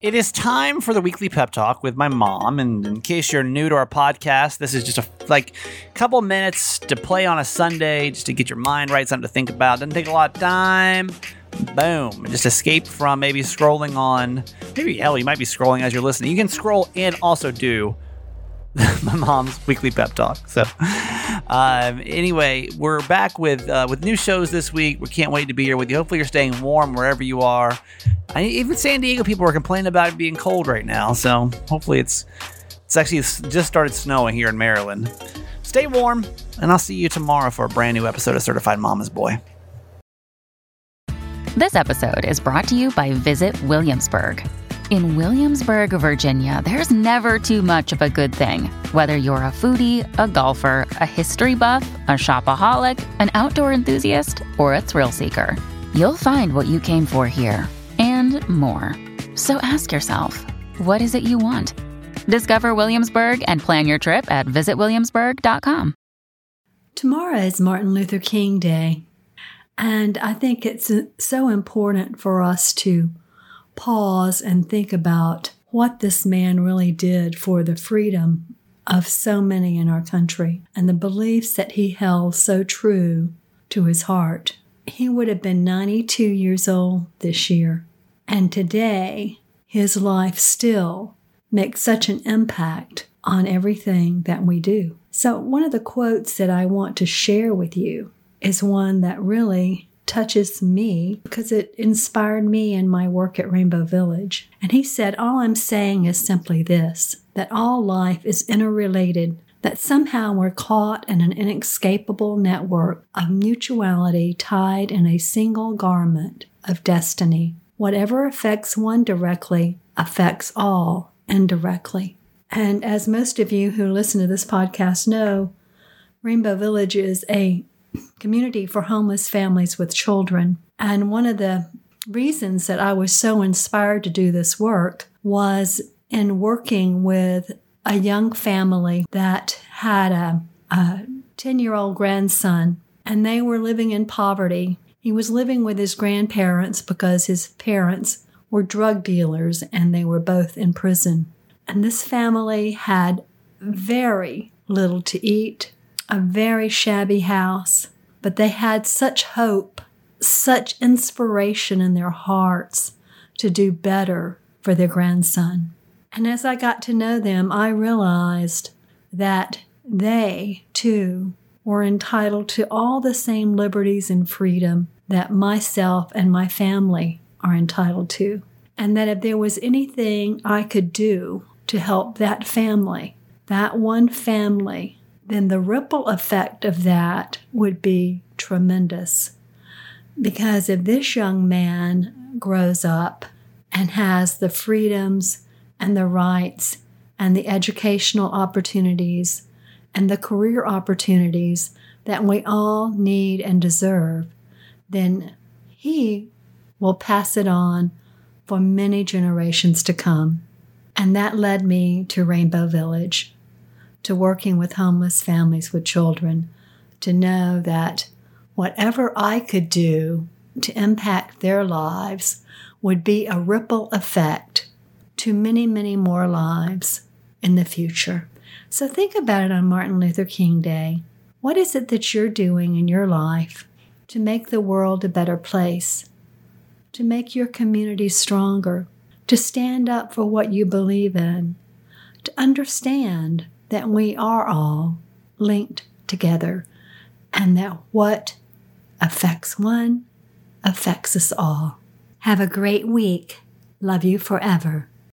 It is time for the weekly pep talk with my mom. And in case you're new to our podcast, this is just a like couple minutes to play on a Sunday, just to get your mind right, something to think about. Doesn't take a lot of time. Boom. Just escape from maybe scrolling on, maybe hell, you might be scrolling as you're listening. You can scroll and also do my mom's weekly pep talk. So, um, anyway, we're back with uh, with new shows this week. We can't wait to be here with you. Hopefully, you're staying warm wherever you are. Even San Diego people are complaining about it being cold right now. So, hopefully, it's it's actually just started snowing here in Maryland. Stay warm, and I'll see you tomorrow for a brand new episode of Certified Mama's Boy. This episode is brought to you by Visit Williamsburg. In Williamsburg, Virginia, there's never too much of a good thing. Whether you're a foodie, a golfer, a history buff, a shopaholic, an outdoor enthusiast, or a thrill seeker, you'll find what you came for here more. So ask yourself, what is it you want? Discover Williamsburg and plan your trip at visitwilliamsburg.com. Tomorrow is Martin Luther King Day, and I think it's so important for us to pause and think about what this man really did for the freedom of so many in our country and the beliefs that he held so true to his heart. He would have been 92 years old this year, and today his life still makes such an impact on everything that we do. So, one of the quotes that I want to share with you is one that really touches me because it inspired me in my work at Rainbow Village. And he said, All I'm saying is simply this that all life is interrelated, that somehow we're caught in an inescapable network of mutuality tied in a single garment of destiny. Whatever affects one directly affects all indirectly. And as most of you who listen to this podcast know, Rainbow Village is a community for homeless families with children. And one of the reasons that I was so inspired to do this work was in working with a young family that had a 10 year old grandson, and they were living in poverty. He was living with his grandparents because his parents were drug dealers and they were both in prison. And this family had very little to eat, a very shabby house, but they had such hope, such inspiration in their hearts to do better for their grandson. And as I got to know them, I realized that they, too, were entitled to all the same liberties and freedom that myself and my family are entitled to. And that if there was anything I could do to help that family, that one family then the ripple effect of that would be tremendous. Because if this young man grows up and has the freedoms and the rights and the educational opportunities and the career opportunities that we all need and deserve, then he will pass it on for many generations to come. And that led me to Rainbow Village to working with homeless families with children to know that whatever I could do to impact their lives would be a ripple effect to many, many more lives in the future. So think about it on Martin Luther King Day. What is it that you're doing in your life to make the world a better place, to make your community stronger, to stand up for what you believe in, to understand that we are all linked together and that what affects one affects us all. Have a great week. Love you forever.